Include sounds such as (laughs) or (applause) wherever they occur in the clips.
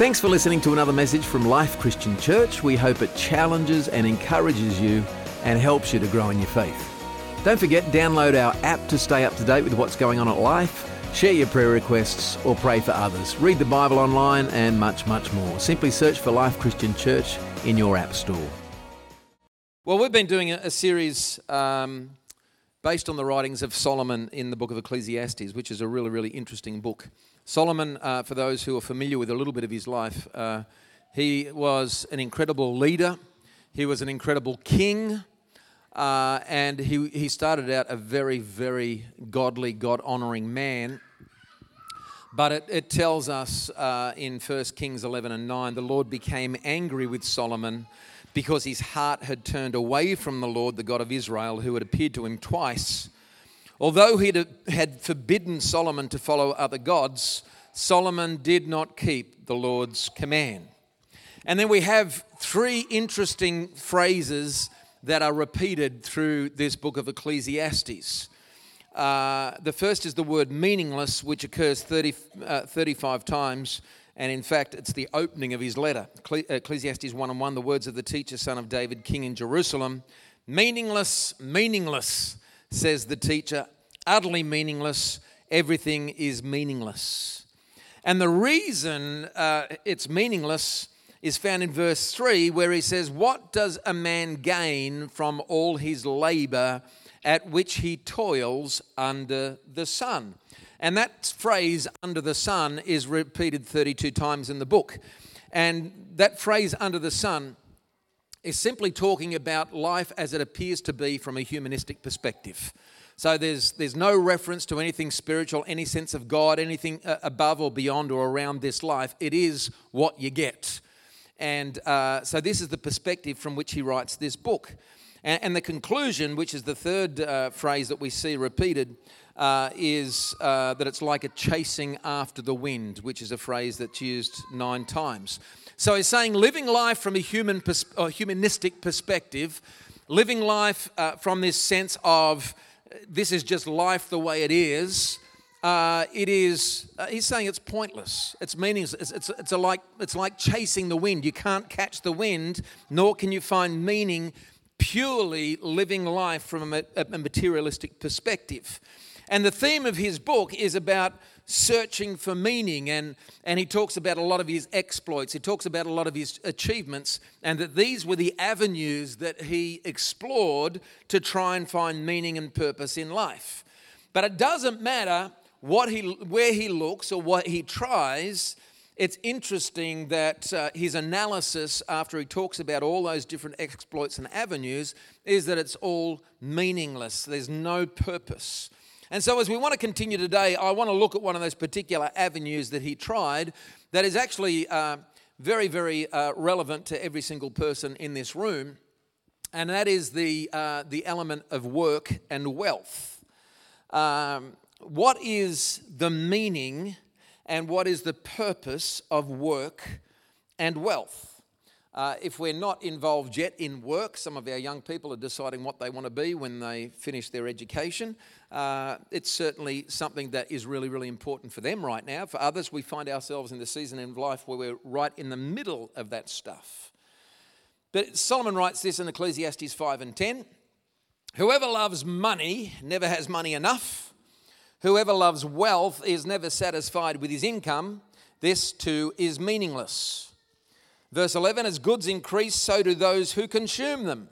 Thanks for listening to another message from Life Christian Church. We hope it challenges and encourages you and helps you to grow in your faith. Don't forget, download our app to stay up to date with what's going on at Life, share your prayer requests, or pray for others. Read the Bible online and much, much more. Simply search for Life Christian Church in your app store. Well, we've been doing a, series um, based on the writings of Solomon in the book of Ecclesiastes, which is a really, really interesting book. Solomon, uh, for those who are familiar with a little bit of his life, uh, he was an incredible leader, he was an incredible king. Uh, and he, he started out a very, very godly, God honoring man. But it, it tells us uh, in 1 Kings 11 and 9 the Lord became angry with Solomon because his heart had turned away from the Lord, the God of Israel, who had appeared to him twice. Although he had forbidden Solomon to follow other gods, Solomon did not keep the Lord's command. And then we have three interesting phrases that are repeated through this book of Ecclesiastes. Uh, the first is the word meaningless, which occurs 30, uh, 35 times, and in fact, it's the opening of his letter. Ecclesiastes 1 and 1, the words of the teacher, son of David, king in Jerusalem. Meaningless, meaningless, says the teacher, utterly meaningless, everything is meaningless. And the reason uh, it's meaningless is found in verse 3, where he says, What does a man gain from all his labor at which he toils under the sun? And that phrase, under the sun, is repeated 32 times in the book. And that phrase, under the sun, is simply talking about life as it appears to be from a humanistic perspective. So there's, there's no reference to anything spiritual, any sense of God, anything uh, above or beyond or around this life. It is what you get. And uh, so, this is the perspective from which he writes this book. And, and the conclusion, which is the third uh, phrase that we see repeated, uh, is uh, that it's like a chasing after the wind, which is a phrase that's used nine times. So, he's saying living life from a human pers- humanistic perspective, living life uh, from this sense of this is just life the way it is uh, it is, uh, he's saying it's pointless. It's meaningless. It's, it's, it's, like, it's like chasing the wind. You can't catch the wind, nor can you find meaning purely living life from a, a materialistic perspective. And the theme of his book is about searching for meaning. And, and he talks about a lot of his exploits, he talks about a lot of his achievements, and that these were the avenues that he explored to try and find meaning and purpose in life. But it doesn't matter what he, where he looks or what he tries, it's interesting that uh, his analysis, after he talks about all those different exploits and avenues, is that it's all meaningless. There's no purpose. And so, as we want to continue today, I want to look at one of those particular avenues that he tried that is actually uh, very, very uh, relevant to every single person in this room, and that is the, uh, the element of work and wealth. Um, what is the meaning and what is the purpose of work and wealth? Uh, if we're not involved yet in work, some of our young people are deciding what they want to be when they finish their education. Uh, it's certainly something that is really, really important for them right now. For others, we find ourselves in the season in life where we're right in the middle of that stuff. But Solomon writes this in Ecclesiastes 5 and 10 Whoever loves money never has money enough Whoever loves wealth is never satisfied with his income. This too is meaningless. Verse 11 As goods increase, so do those who consume them.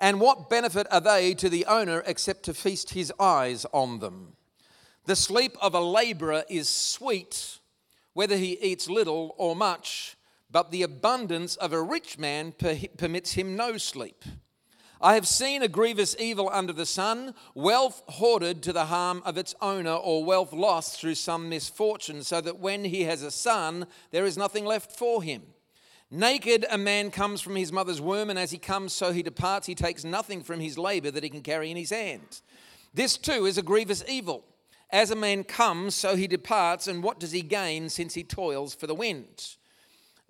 And what benefit are they to the owner except to feast his eyes on them? The sleep of a laborer is sweet, whether he eats little or much, but the abundance of a rich man permits him no sleep. I have seen a grievous evil under the sun, wealth hoarded to the harm of its owner, or wealth lost through some misfortune, so that when he has a son, there is nothing left for him. Naked a man comes from his mother's womb, and as he comes, so he departs. He takes nothing from his labor that he can carry in his hand. This too is a grievous evil. As a man comes, so he departs, and what does he gain since he toils for the wind?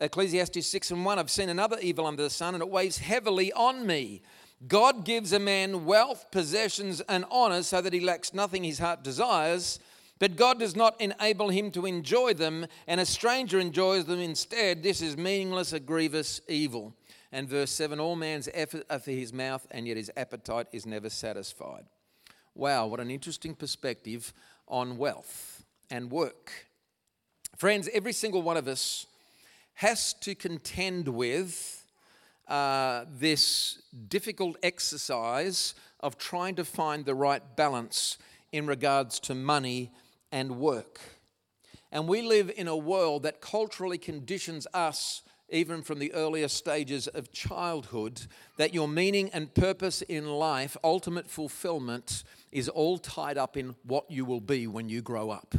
Ecclesiastes 6 and 1 I've seen another evil under the sun, and it weighs heavily on me God gives a man wealth, possessions, and honor so that he lacks nothing his heart desires, But God does not enable him to enjoy them, and a stranger enjoys them instead. This is meaningless, a grievous evil. And verse 7 All man's effort are for his mouth, and yet his appetite is never satisfied. Wow, what an interesting perspective on wealth and work. Friends, every single one of us has to contend with uh, this difficult exercise of trying to find the right balance in regards to money and work. And we live in a world that culturally conditions us, even from the earlier stages of childhood, that your meaning and purpose in life, ultimate fulfillment, is all tied up in what you will be when you grow up.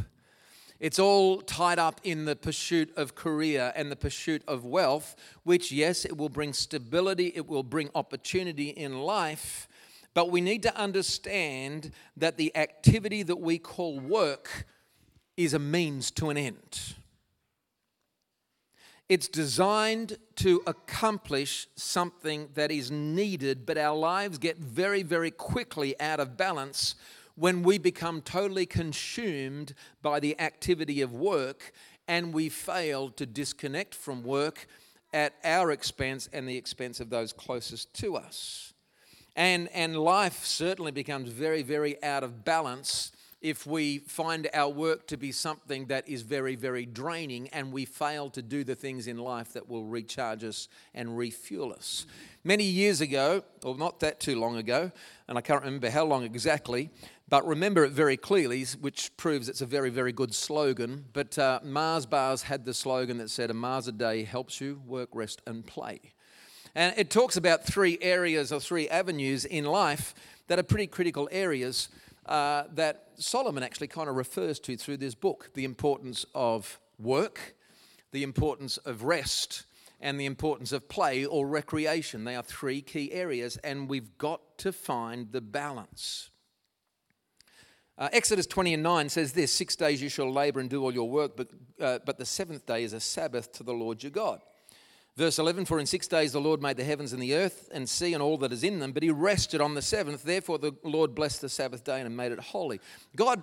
It's all tied up in the pursuit of career and the pursuit of wealth, which, yes, it will bring stability, it will bring opportunity in life, but we need to understand that the activity that we call work is a means to an end. It's designed to accomplish something that is needed, but our lives get very, very quickly out of balance when we become totally consumed by the activity of work and we fail to disconnect from work at our expense and the expense of those closest to us. And, and life certainly becomes very, very out of balance if we find our work to be something that is very, very draining and we fail to do the things in life that will recharge us and refuel us. Many years ago, or not that too long ago, and I can't remember how long exactly, but remember it very clearly, which proves it's a very, very good slogan. But uh, Mars Bars had the slogan that said, A Mars a day helps you work, rest, and play. And it talks about three areas or three avenues in life that are pretty critical areas uh, that Solomon actually kind of refers to through this book the importance of work, the importance of rest, and the importance of play or recreation. They are three key areas, and we've got to find the balance. Uh, Exodus 20 and 9 says this Six days you shall labor and do all your work, but, uh, but the seventh day is a Sabbath to the Lord your God. Verse 11 For in six days the Lord made the heavens and the earth and sea and all that is in them, but he rested on the seventh. Therefore the Lord blessed the Sabbath day and made it holy. God,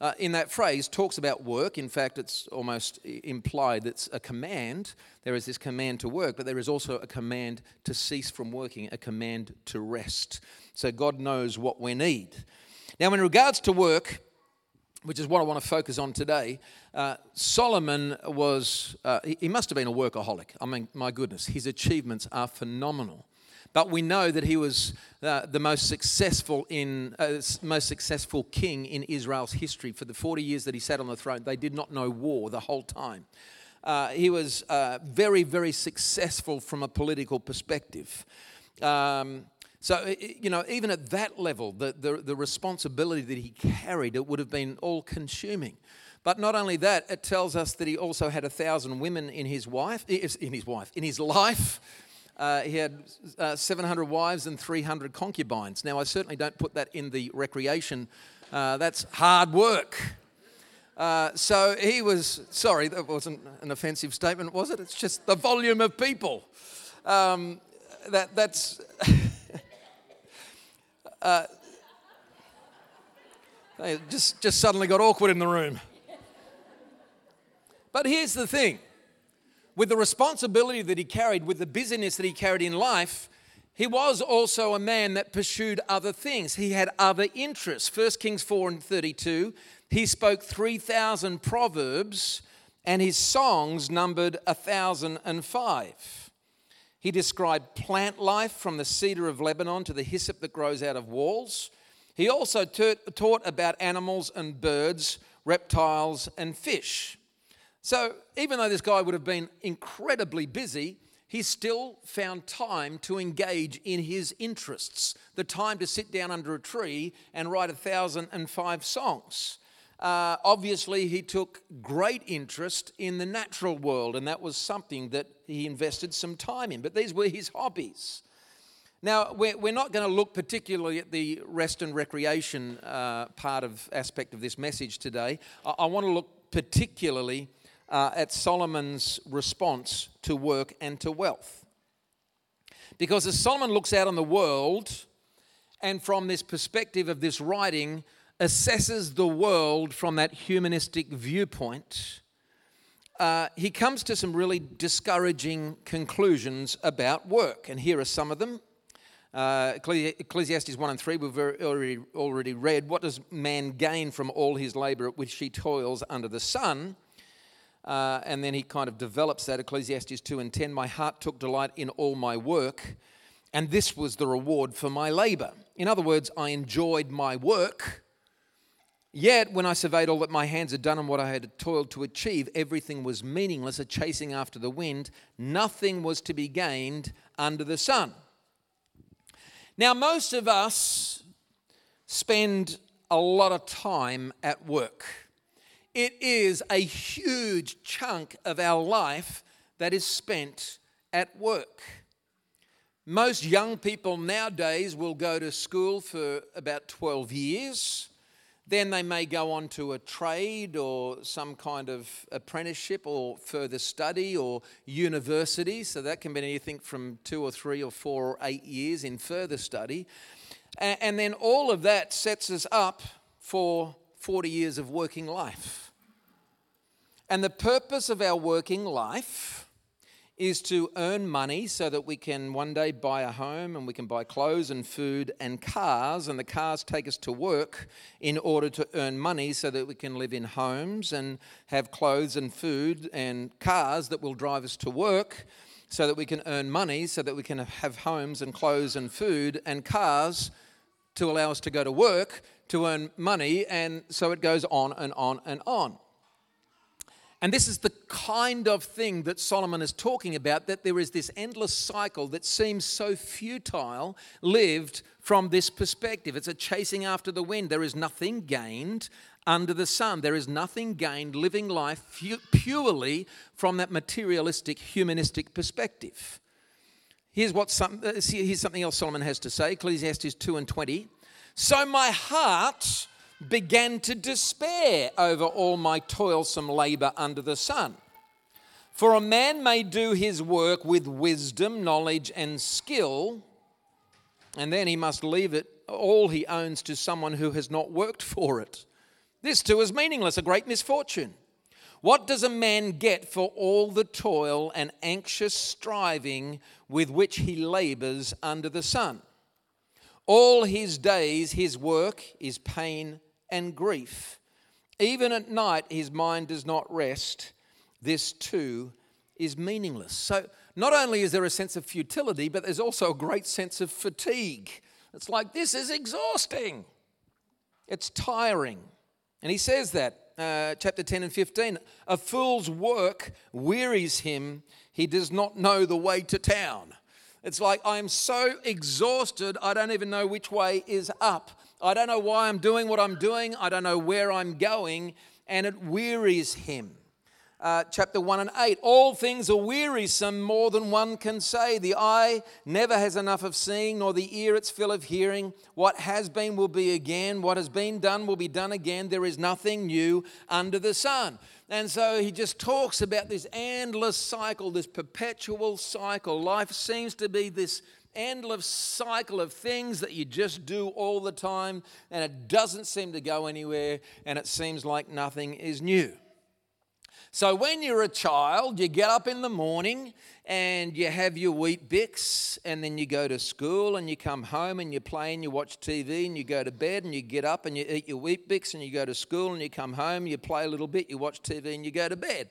uh, in that phrase, talks about work. In fact, it's almost implied it's a command. There is this command to work, but there is also a command to cease from working, a command to rest. So God knows what we need. Now, in regards to work, which is what I want to focus on today. Uh, Solomon was, uh, he, he, must have been a workaholic. I mean, my goodness, his achievements are phenomenal. But we know that he was uh, the most successful in uh, most successful king in Israel's history. For the 40 years that he sat on the throne, they did not know war the whole time. Uh, he was uh, very, very successful from a political perspective. Um, so, you know, even at that level, the, the, the, responsibility that he carried, it would have been all consuming. But not only that, it tells us that he also had a thousand women in his wife, in his wife, in his life. Uh, he had uh, 700 wives and 300 concubines. Now, I certainly don't put that in the recreation. Uh, that's hard work. Uh, so he was, sorry, that wasn't an offensive statement, was it? It's just the volume of people. Um, that, that's. (laughs) Uh, just, just suddenly got awkward in the room. But here's the thing with the responsibility that he carried, with the busyness that he carried in life, he was also a man that pursued other things. He had other interests. 1 Kings 4 and 32, he spoke 3,000 proverbs, and his songs numbered 1,005. He described plant life from the cedar of Lebanon to the hyssop that grows out of walls. He also taught about animals and birds, reptiles and fish. So, even though this guy would have been incredibly busy, he still found time to engage in his interests, the time to sit down under a tree and write a thousand and five songs uh, obviously he took great interest in the natural world, and that was something that he invested some time in. But these were his hobbies. Now, we're, not going to look particularly at the rest and recreation uh, part of aspect of this message today. I, I want to look particularly uh, at Solomon's response to work and to wealth. Because as Solomon looks out on the world, and from this perspective of this writing, assesses the world from that humanistic viewpoint, uh, he comes to some really discouraging conclusions about work. And here are some of them. Uh, Ecclesiastes 1 and 3, we've already, already read. What does man gain from all his labor at which he toils under the sun? Uh, and then he kind of develops that. Ecclesiastes 2 and 10, my heart took delight in all my work, and this was the reward for my labor. In other words, I enjoyed my work Yet, when I surveyed all that my hands had done and what I had toiled to achieve, everything was meaningless, a chasing after the wind. Nothing was to be gained under the sun. Now, most of us spend a lot of time at work. It is a huge chunk of our life that is spent at work. Most young people nowadays will go to school for about 12 years then they may go on to a trade or some kind of apprenticeship or further study or university. So that can be anything from two or three or four or eight years in further study. And then all of that sets us up for 40 years of working life. And the purpose of our working life is to earn money so that we can one day buy a home and we can buy clothes and food and cars, and the cars take us to work in order to earn money so that we can live in homes and have clothes and food and cars that will drive us to work so that we can earn money so that we can have homes and clothes and food and cars to allow us to go to work to earn money, and so it goes on and on and on. And this is the kind of thing that Solomon is talking about that there is this endless cycle that seems so futile lived from this perspective. It's a chasing after the wind. There is nothing gained under the sun. There is nothing gained living life purely from that materialistic, humanistic perspective. Here's, what some, uh, here's something else Solomon has to say Ecclesiastes 2 and 20. So my heart began to despair over all my toilsome labor under the sun. For a man may do his work with wisdom, knowledge, and skill, and then he must leave it all he owns to someone who has not worked for it. This too is meaningless, a great misfortune. What does a man get for all the toil and anxious striving with which he labors under the sun? All his days, his work is pain and grief. Even at night, his mind does not rest. This too is meaningless. So, not only is there a sense of futility, but there's also a great sense of fatigue. It's like, this is exhausting. It's tiring. And he says that, uh, chapter 10 and 15 A fool's work wearies him, he does not know the way to town. It's like, I'm so exhausted, I don't even know which way is up. I don't know why I'm doing what I'm doing. I don't know where I'm going. And it wearies him. Uh, chapter 1 and 8 All things are wearisome, more than one can say. The eye never has enough of seeing, nor the ear its fill of hearing. What has been will be again. What has been done will be done again. There is nothing new under the sun. And so he just talks about this endless cycle, this perpetual cycle. Life seems to be this endless cycle of things that you just do all the time, and it doesn't seem to go anywhere, and it seems like nothing is new. So, when you're a child, you get up in the morning and you have your Weet-Bix, and then you go to school and you come home and you play and you watch TV and you go to bed and you get up and you eat your Weet-Bix and you go to school and you come home, you play a little bit, you watch TV and you go to bed.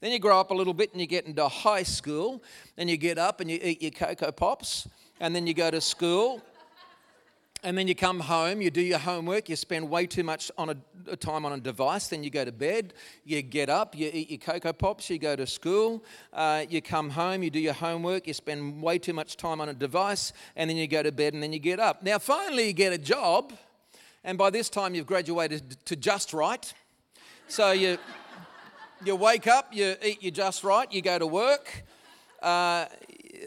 Then you grow up a little bit and you get into high school and you get up and you eat your Cocoa Pops and then you go to school and then you come home, you do your homework, you spend way too much on a, a, time on a device, then you go to bed, you get up, you eat your Cocoa Pops, you go to school, uh, you come home, you do your homework, you spend way too much time on a device, and then you go to bed and then you get up. Now, finally, you get a job, and by this time, you've graduated to just right. So you, you wake up, you eat your just right, you go to work. Uh,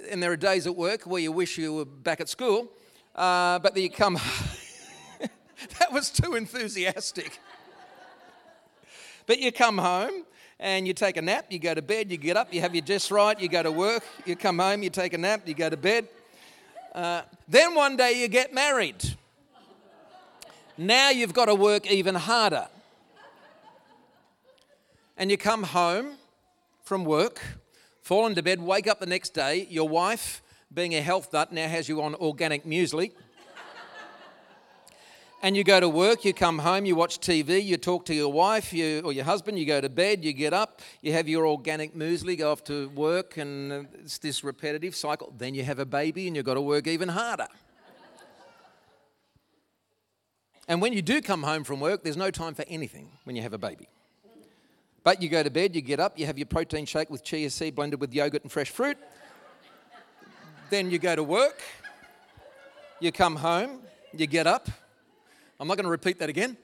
and there are days at work where you wish you were back at school, uh, but then you come. (laughs) that was too enthusiastic. but you come home and you take a nap, you go to bed, you get up, you have your just right, you go to work, you come home, you take a nap, you go to bed. Uh, then one day you get married. Now you've got to work even harder. And you come home from work, fall into bed, wake up the next day, your wife, being a health nut, now has you on organic muesli (laughs) and you go to work, you come home, you watch TV, you talk to your wife you, or your husband, you go to bed, you get up, you have your organic muesli, go off to work, and uh, it's this repetitive cycle. Then you have a baby and you've got to work even harder. and when you do come home from work, there's no time for anything when you have a baby. But you go to bed, you get up, you have your protein shake with chia seed blended with yogurt and fresh fruit. then you go to work, you come home, you get up, I'm not going to repeat that again.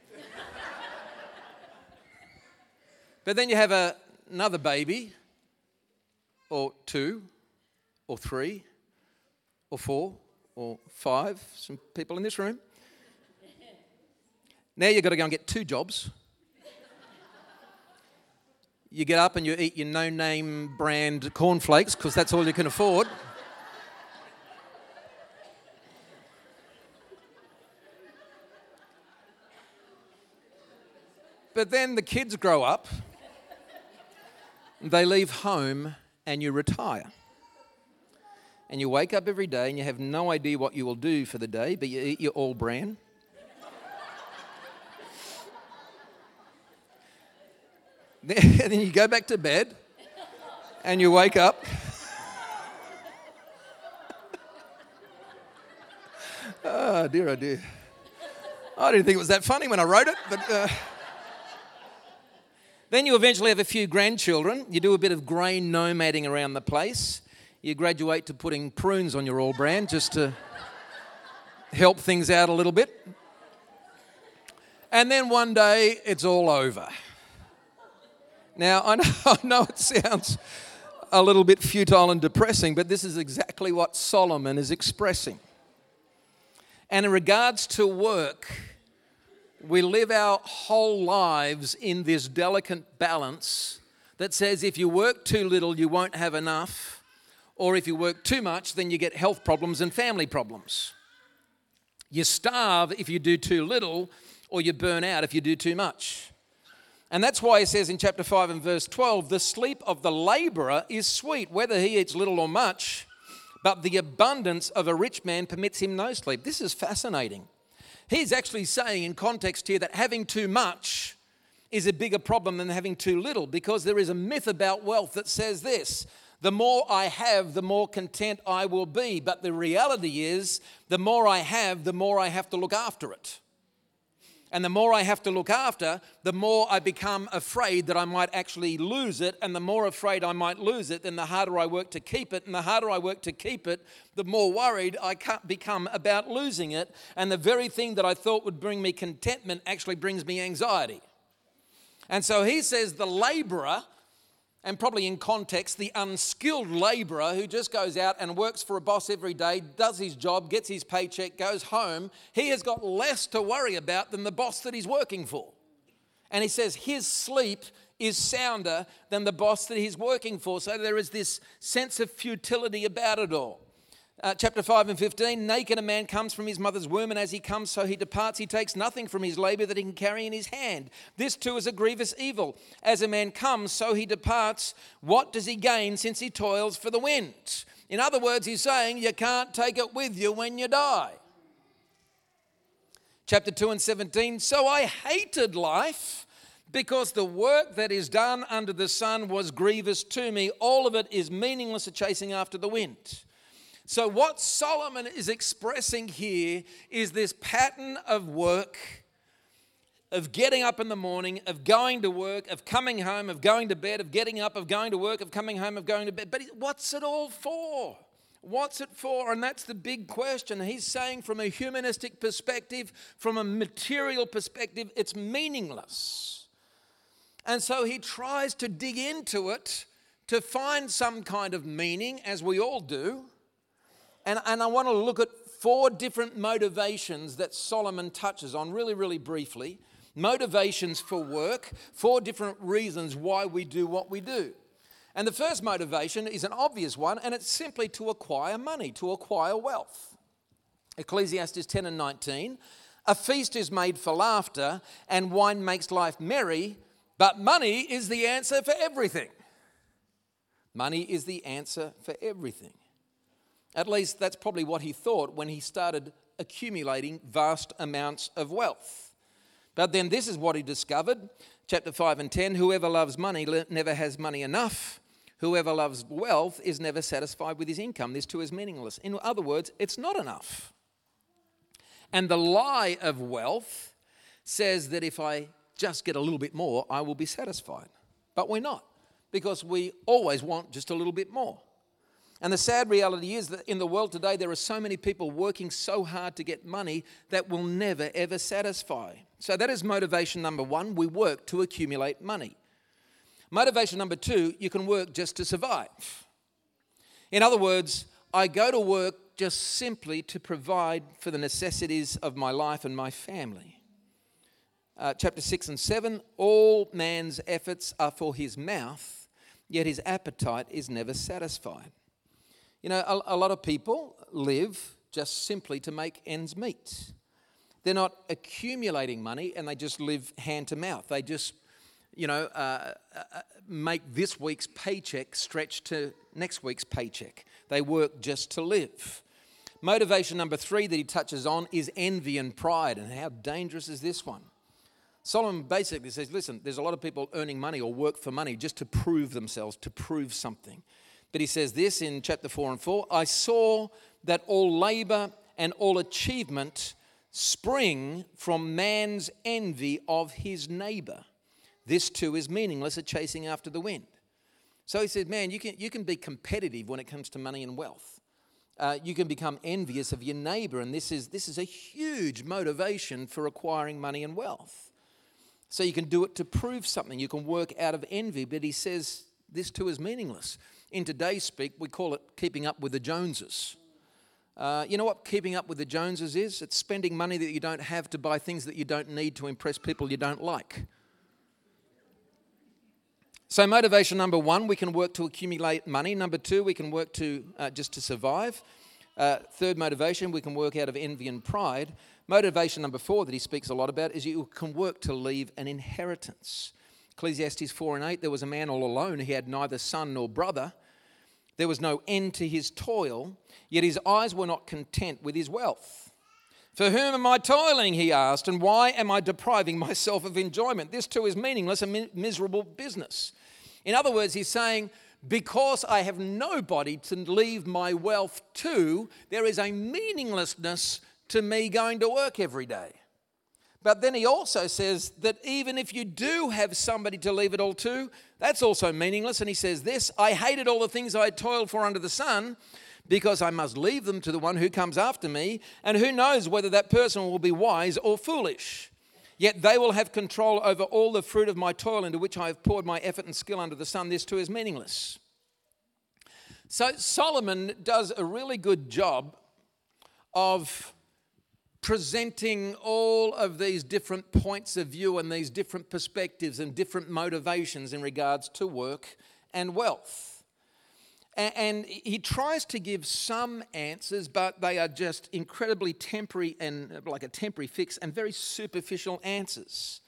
but then you have a, another baby, or two, or three, or four, or five, some people in this room. Now you've got to go and get two jobs. You get up and you eat your no name brand cornflakes because that's all you can afford. But then the kids grow up, they leave home, and you retire. And you wake up every day and you have no idea what you will do for the day, but you eat your all (laughs) bran. then you go back to bed and you wake up. oh (laughs) dear, oh dear. I didn't think it was that funny when I wrote it, but. Uh, then you eventually have a few grandchildren. You do a bit of grey nomading around the place. You graduate to putting prunes on your all bran just to help things out a little bit. And then one day it's all over. Now, I know, (laughs) I know it sounds a little bit futile and depressing, but this is exactly what Solomon is expressing. And in regards to work, we live our whole lives in this delicate balance that says if you work too little, you won't have enough, or if you work too much, then you get health problems and family problems. You starve if you do too little, or you burn out if you do too much. And that's why he says in chapter 5 and verse 12 the sleep of the laborer is sweet, whether he eats little or much, but the abundance of a rich man permits him no sleep. This is fascinating. He's actually saying in context here that having too much is a bigger problem than having too little because there is a myth about wealth that says this the more I have, the more content I will be. But the reality is, the more I have, the more I have to look after it. And the more I have to look after, the more I become afraid that I might actually lose it. And the more afraid I might lose it, then the harder I work to keep it. And the harder I work to keep it, the more worried I become about losing it. And the very thing that I thought would bring me contentment actually brings me anxiety. And so he says the laborer and probably in context, the unskilled laborer who just goes out and works for a boss every day, does his job, gets his paycheck, goes home, he has got less to worry about than the boss that he's working for. And he says his sleep is sounder than the boss that he's working for. So there is this sense of futility about it all. Uh, chapter 5 and 15 Naked a man comes from his mother's womb, and as he comes, so he departs. He takes nothing from his labor that he can carry in his hand. This too is a grievous evil. As a man comes, so he departs. What does he gain since he toils for the wind? In other words, he's saying you can't take it with you when you die. Chapter 2 and 17 So I hated life because the work that is done under the sun was grievous to me. All of it is meaningless, a chasing after the wind. So, what Solomon is expressing here is this pattern of work, of getting up in the morning, of going to work, of coming home, of going to bed, of getting up, of going to work, of coming home, of going to bed. But what's it all for? What's it for? And that's the big question. He's saying, from a humanistic perspective, from a material perspective, it's meaningless. And so he tries to dig into it to find some kind of meaning, as we all do. And, and I want to look at four different motivations that Solomon touches on really, really briefly. Motivations for work, four different reasons why we do what we do. And the first motivation is an obvious one, and it's simply to acquire money, to acquire wealth. Ecclesiastes 10 and 19 A feast is made for laughter, and wine makes life merry, but money is the answer for everything. Money is the answer for everything. At least that's probably what he thought when he started accumulating vast amounts of wealth. But then this is what he discovered. Chapter 5 and 10 Whoever loves money never has money enough. Whoever loves wealth is never satisfied with his income. This too is meaningless. In other words, it's not enough. And the lie of wealth says that if I just get a little bit more, I will be satisfied. But we're not, because we always want just a little bit more. And the sad reality is that in the world today, there are so many people working so hard to get money that will never, ever satisfy. So that is motivation number one. We work to accumulate money. Motivation number two, you can work just to survive. In other words, I go to work just simply to provide for the necessities of my life and my family. Uh, chapter 6 and 7 All man's efforts are for his mouth, yet his appetite is never satisfied. You know, a, a lot of people live just simply to make ends meet. They're not accumulating money and they just live hand to mouth. They just, you know, uh, uh, make this week's paycheck stretch to next week's paycheck. They work just to live. Motivation number three that he touches on is envy and pride. And how dangerous is this one? Solomon basically says listen, there's a lot of people earning money or work for money just to prove themselves, to prove something. But he says this in chapter 4 and 4 I saw that all labor and all achievement spring from man's envy of his neighbor. This too is meaningless a chasing after the wind. So he says, man, you can, you can be competitive when it comes to money and wealth. Uh, you can become envious of your neighbor, and this is, this is a huge motivation for acquiring money and wealth. So you can do it to prove something. You can work out of envy, but he says this too is meaningless. In today's speak, we call it keeping up with the Joneses. Uh, you know what keeping up with the Joneses is? It's spending money that you don't have to buy things that you don't need to impress people you don't like. So, motivation number one, we can work to accumulate money. Number two, we can work to uh, just to survive. Uh, third motivation, we can work out of envy and pride. Motivation number four that he speaks a lot about is you can work to leave an inheritance. Ecclesiastes 4 and 8, there was a man all alone. He had neither son nor brother. There was no end to his toil, yet his eyes were not content with his wealth. For whom am I toiling? He asked, and why am I depriving myself of enjoyment? This too is meaningless and miserable business. In other words, he's saying, because I have nobody to leave my wealth to, there is a meaninglessness to me going to work every day. But then he also says that even if you do have somebody to leave it all to, that's also meaningless. And he says this I hated all the things I toiled for under the sun because I must leave them to the one who comes after me. And who knows whether that person will be wise or foolish. Yet they will have control over all the fruit of my toil into which I have poured my effort and skill under the sun. This too is meaningless. So Solomon does a really good job of presenting all of these different points of view and these different perspectives and different motivations in regards to work and wealth. And he tries to give some answers, but they are just incredibly temporary and like a temporary fix and very superficial answers.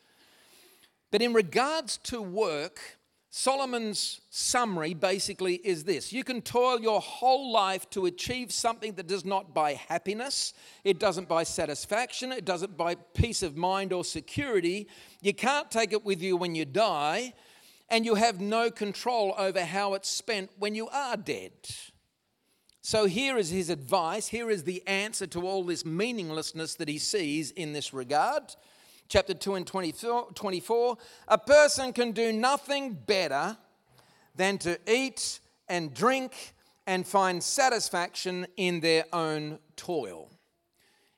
But in regards to work, Solomon's summary basically is this. You can toil your whole life to achieve something that does not buy happiness, it doesn't buy satisfaction, it doesn't buy peace of mind or security. You can't take it with you when you die, and you have no control over how it's spent when you are dead. So here is his advice, here is the answer to all this meaninglessness that he sees in this regard chapter 2 and 24, a person can do nothing better than to eat and drink and find satisfaction in their own toil.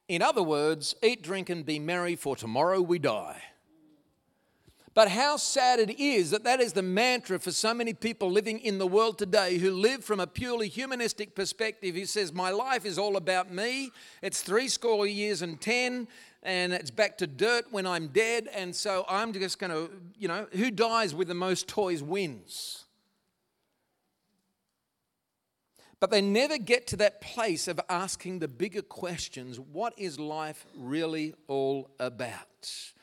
In other words, eat, drink, and be merry, for tomorrow we die. But how sad it is that that is the mantra for so many people living in the world today who live from a purely humanistic perspective. Who says, My life is all about me. It's three score years and ten and it's back to dirt when I'm dead. And so I'm just going to, you know, who dies with the most toys wins. But they never get to that place of asking the bigger questions what is life really all about?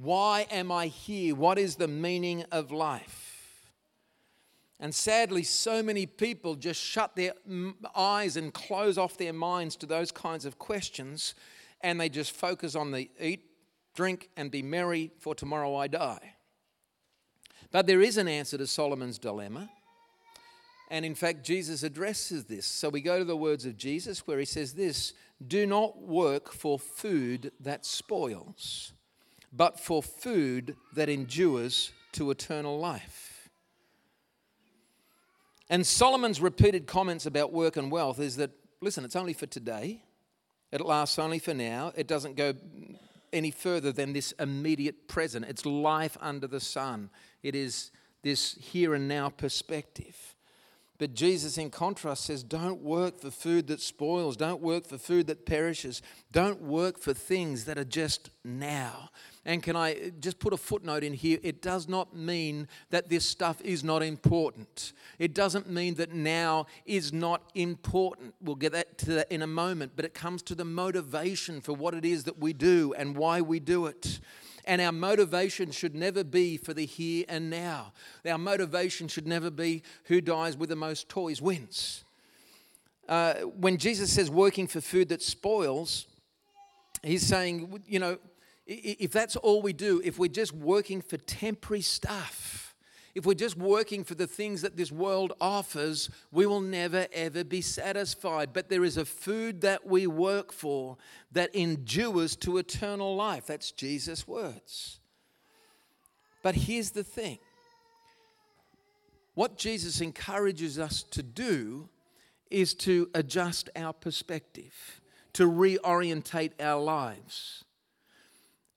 Why am I here? What is the meaning of life? And sadly, so many people just shut their eyes and close off their minds to those kinds of questions, and they just focus on the eat, drink, and be merry, for tomorrow I die. But there is an answer to Solomon's dilemma. And in fact, Jesus addresses this. So we go to the words of Jesus where he says this Do not work for food that spoils, but for food that endures to eternal life. And Solomon's repeated comments about work and wealth is that, listen, it's only for today, it lasts only for now, it doesn't go any further than this immediate present. It's life under the sun, it is this here and now perspective. But Jesus, in contrast, says, Don't work for food that spoils. Don't work for food that perishes. Don't work for things that are just now. And can I just put a footnote in here? It does not mean that this stuff is not important. It doesn't mean that now is not important. We'll get that to that in a moment. But it comes to the motivation for what it is that we do and why we do it. And our motivation should never be for the here and now. Our motivation should never be who dies with the most toys wins. Uh, when Jesus says working for food that spoils, he's saying, you know, if that's all we do, if we're just working for temporary stuff, if we're just working for the things that this world offers, we will never ever be satisfied. But there is a food that we work for that endures to eternal life. That's Jesus' words. But here's the thing what Jesus encourages us to do is to adjust our perspective, to reorientate our lives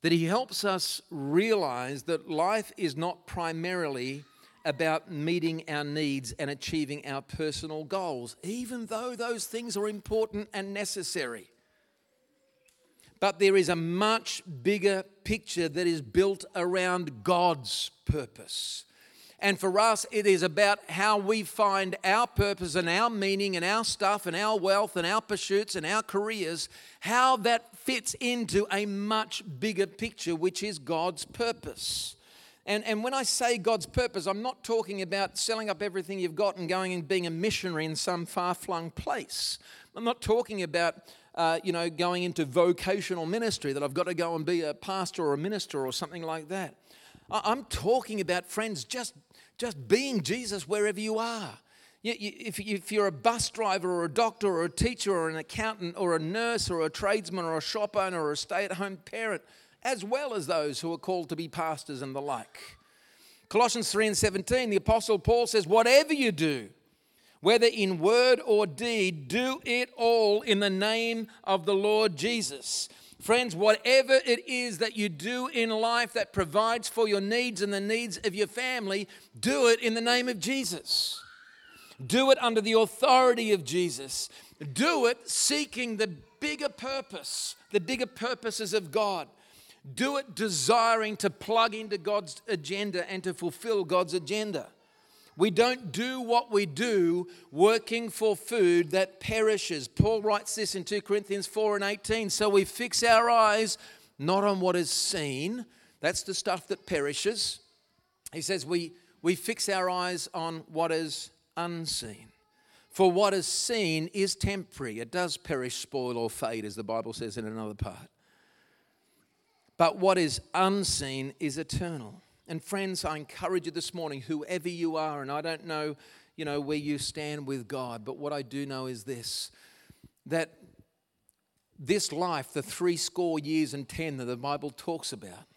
that he helps us realize that life is not primarily about meeting our needs and achieving our personal goals, even though those things are important and necessary. But there is a much bigger picture that is built around God's purpose. And for us, it is about how we find our purpose and our meaning and our stuff and our wealth and our pursuits and our careers, how that fits into a much bigger picture, which is God's purpose. And, and when I say God's purpose, I'm not talking about selling up everything you've got and going and being a missionary in some far flung place. I'm not talking about, uh, you know, going into vocational ministry, that I've got to go and be a pastor or a minister or something like that. I'm talking about, friends, just, just being Jesus wherever you are. If you're a bus driver or a doctor or a teacher or an accountant or a nurse or a tradesman or a shop owner or a stay at home parent, as well as those who are called to be pastors and the like. Colossians 3 and 17, the Apostle Paul says, Whatever you do, whether in word or deed, do it all in the name of the Lord Jesus. Friends, whatever it is that you do in life that provides for your needs and the needs of your family, do it in the name of Jesus. Do it under the authority of Jesus. Do it seeking the bigger purpose, the bigger purposes of God. Do it desiring to plug into God's agenda and to fulfill God's agenda. We don't do what we do working for food that perishes. Paul writes this in 2 Corinthians 4 and 18. So we fix our eyes not on what is seen, that's the stuff that perishes. He says we, we fix our eyes on what is unseen. For what is seen is temporary, it does perish, spoil, or fade, as the Bible says in another part. But what is unseen is eternal. And friends, I encourage you this morning, whoever you are, and I don't know, you know, where you stand with God, but what I do know is this that this life, the three score years and ten that the Bible talks about,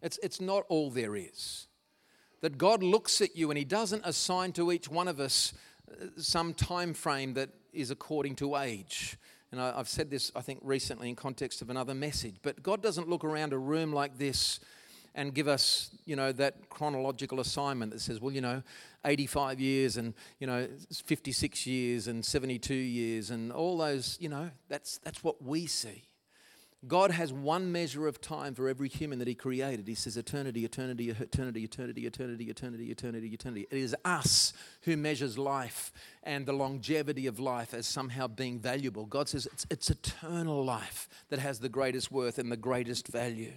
it's, it's not all there is. That God looks at you and He doesn't assign to each one of us uh, some time frame that is according to age. And I, have said this, I think, recently in context of another message. But God doesn't look around a room like this and give us, you know, that chronological assignment that says, well, you know, 85 years and, you know, 56 years and 72 years and all those, you know, that's, that's what we see. God has one measure of time for every human that He created. He says eternity, eternity, eternity, eternity, eternity, eternity, eternity, eternity. It is us who measures life and the longevity of life as somehow being valuable. God says it's, it's eternal life that has the greatest worth and the greatest value.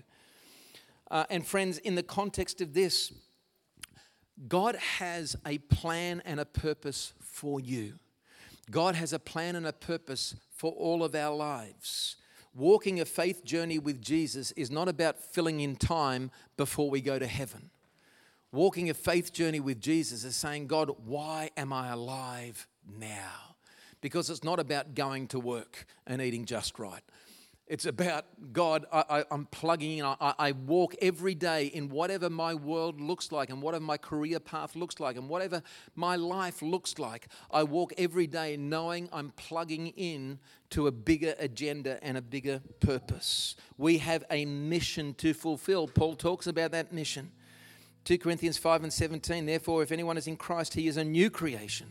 Uh, and friends, in the context of this, God has a plan and a purpose for you. God has a plan and a purpose for all of our lives. Walking a faith journey with Jesus is not about filling in time before we go to heaven. Walking a faith journey with Jesus is saying, God, why am I alive now? Because it's not about going to work and eating just right. It's about God, I, am plugging in. I, I, walk every day in whatever my world looks like and whatever my career path looks like and whatever my life looks like. I walk every day knowing I'm plugging in to a bigger agenda and a bigger purpose. We have a mission to fulfill. Paul talks about that mission. 2 Corinthians 5 and 17, therefore, if anyone is in Christ, he is a new creation.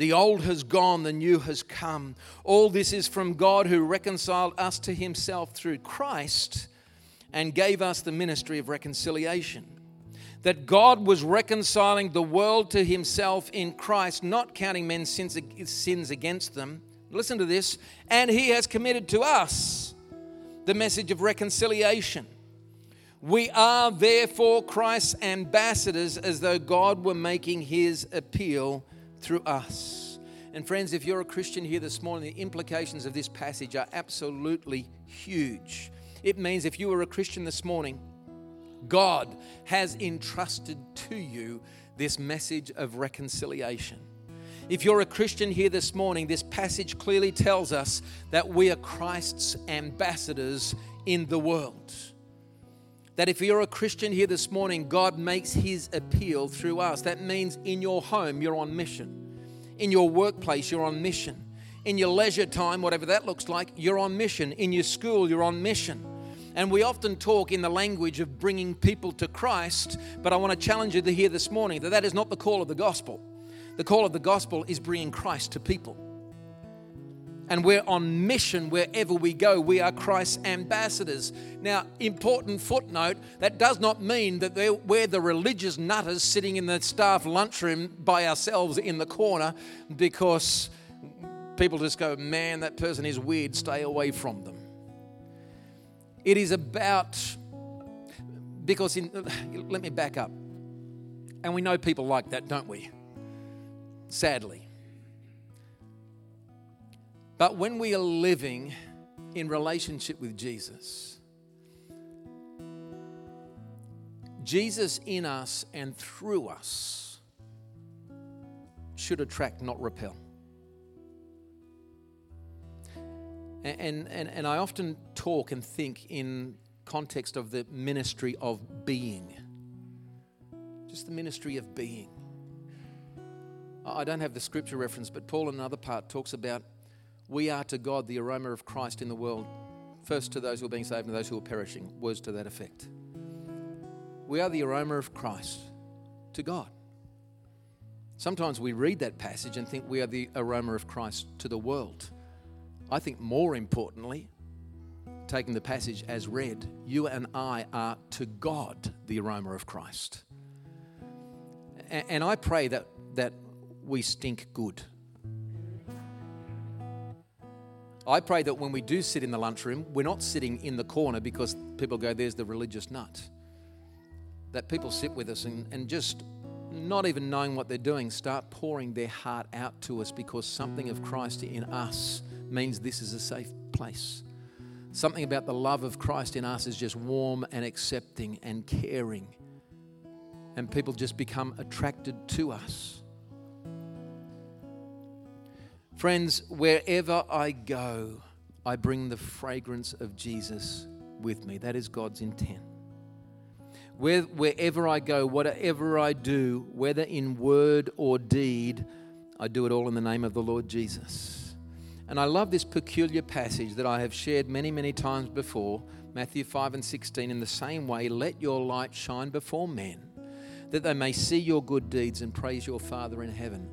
The old has gone, the new has come. All this is from God who reconciled us to himself through Christ and gave us the ministry of reconciliation. That God was reconciling the world to himself in Christ, not counting men's sins, against them. Listen to this. And he has committed to us the message of reconciliation. We are therefore Christ's ambassadors as though God were making his appeal through us. And friends, if you're a Christian here this morning, the implications of this passage are absolutely huge. It means if you are a Christian this morning, God has entrusted to you this message of reconciliation. If you're a Christian here this morning, this passage clearly tells us that we are Christ's ambassadors in the world. That if you're a Christian here this morning, God makes his appeal through us. That means in your home, you're on mission. In your workplace, you're on mission. In your leisure time, whatever that looks like, you're on mission. In your school, you're on mission. And we often talk in the language of bringing people to Christ, but I want to challenge you to hear this morning that that is not the call of the gospel. The call of the gospel is bringing Christ to people and we're on mission wherever we go. We are Christ's ambassadors. Now, important footnote that does not mean that we're the religious nutters sitting in the staff lunchroom by ourselves in the corner because people just go, man, that person is weird, stay away from them. It is about, because in, let me back up. And we know people like that, don't we? Sadly. But when we are living in relationship with Jesus, Jesus in us and through us should attract, not repel. And, and, and I often talk and think in context of the ministry of being. Just the ministry of being. I don't have the scripture reference, but Paul in another part talks about we are to God the aroma of Christ in the world, first to those who are being saved and those who are perishing. Words to that effect. We are the aroma of Christ to God. Sometimes we read that passage and think we are the aroma of Christ to the world. I think more importantly, taking the passage as read, you and I are to God the aroma of Christ. And I pray that, that we stink good. I pray that when we do sit in the lunchroom, we're not sitting in the corner because people go, there's the religious nut. That people sit with us and, and just not even knowing what they're doing, start pouring their heart out to us because something of Christ in us means this is a safe place. Something about the love of Christ in us is just warm and accepting and caring. And people just become attracted to us. Friends, wherever I go, I bring the fragrance of Jesus with me. That is God's intent. Where, wherever I go, whatever I do, whether in word or deed, I do it all in the name of the Lord Jesus. And I love this peculiar passage that I have shared many, many times before Matthew 5 and 16. In the same way, let your light shine before men, that they may see your good deeds and praise your Father in heaven.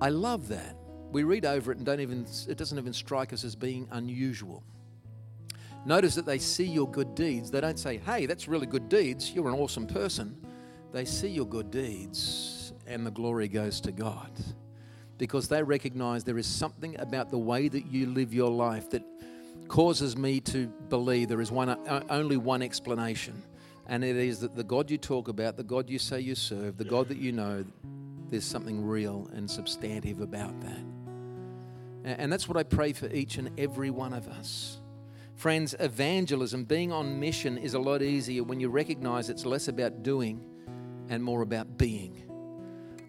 I love that we read over it and don't even, it doesn't even strike us as being unusual. Notice that they see your good deeds. They don't say, hey, that's really good deeds. You're an awesome person. They see your good deeds and the glory goes to God because they recognize there is something about the way that you live your life that causes me to believe there is one, uh, only one explanation. And it is that the God you talk about, the God you say you serve, the God that you know, there's something real and substantive about that. And that's what I pray for each and every one of us. Friends, evangelism, being on mission, is a lot easier when you recognize it's less about doing and more about being.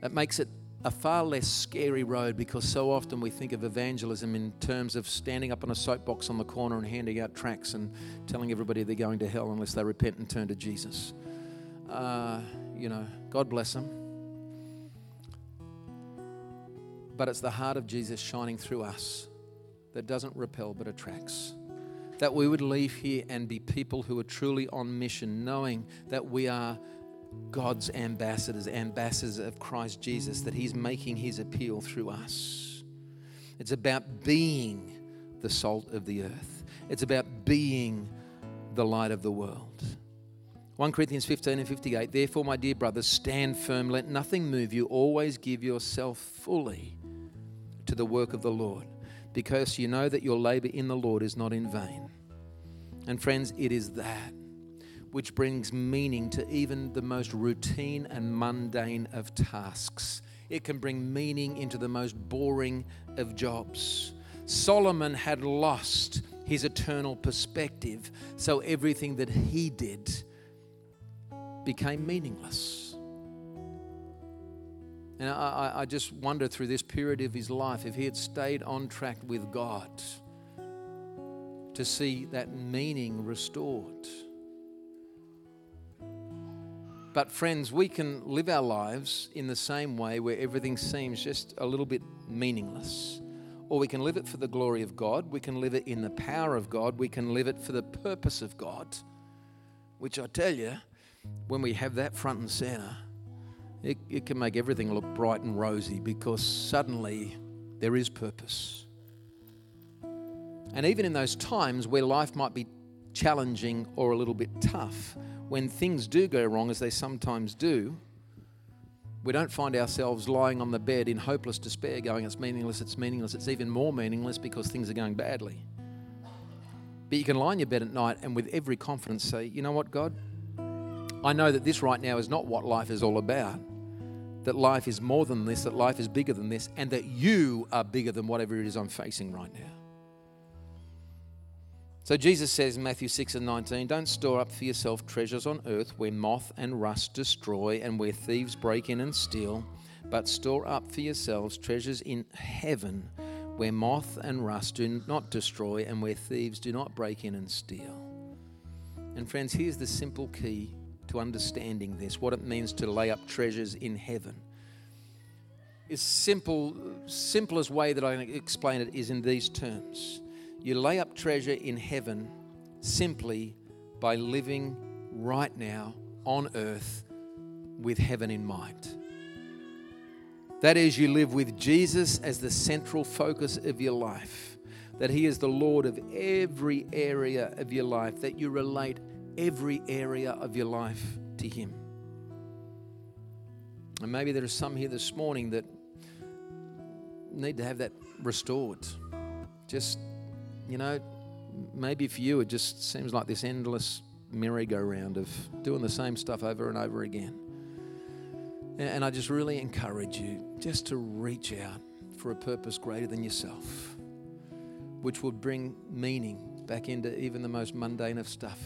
That makes it a far less scary road because so often we think of evangelism in terms of standing up on a soapbox on the corner and handing out tracts and telling everybody they're going to hell unless they repent and turn to Jesus. Uh, you know, God bless them. But it's the heart of Jesus shining through us that doesn't repel but attracts. That we would leave here and be people who are truly on mission, knowing that we are God's ambassadors, ambassadors of Christ Jesus, that He's making His appeal through us. It's about being the salt of the earth, it's about being the light of the world. 1 Corinthians 15 and 58 Therefore, my dear brothers, stand firm, let nothing move you, always give yourself fully to the work of the Lord, because you know that your labor in the Lord is not in vain. And friends, it is that which brings meaning to even the most routine and mundane of tasks. It can bring meaning into the most boring of jobs. Solomon had lost his eternal perspective, so everything that he did became meaningless. And I, I, just wonder through this period of his life if he had stayed on track with God to see that meaning restored. But, friends, we can live our lives in the same way where everything seems just a little bit meaningless. Or we can live it for the glory of God. We can live it in the power of God. We can live it for the purpose of God. Which I tell you, when we have that front and center, it, it can make everything look bright and rosy because suddenly there is purpose. And even in those times where life might be challenging or a little bit tough, when things do go wrong, as they sometimes do, we don't find ourselves lying on the bed in hopeless despair going, it's meaningless, it's meaningless. It's even more meaningless because things are going badly. But you can lie in your bed at night and with every confidence say, you know what, God? I know that this right now is not what life is all about. That life is more than this, that life is bigger than this, and that you are bigger than whatever it is I'm facing right now. So Jesus says in Matthew 6 and 19, Don't store up for yourself treasures on earth where moth and rust destroy and where thieves break in and steal, but store up for yourselves treasures in heaven where moth and rust do not destroy and where thieves do not break in and steal. And friends, here's the simple key to understanding this what it means to lay up treasures in heaven. Is simple, simplest way that I can explain it is in these terms you lay up treasure in heaven simply by living right now on earth with heaven in mind. That is, you live with Jesus as the central focus of your life, that He is the Lord of every area of your life, that you relate every area of your life to Him. And maybe there are some here this morning that need to have that restored. Just you know, maybe for you it just seems like this endless merry-go-round of doing the same stuff over and over again. And I just really encourage you just to reach out for a purpose greater than yourself, which would bring meaning back into even the most mundane of stuff.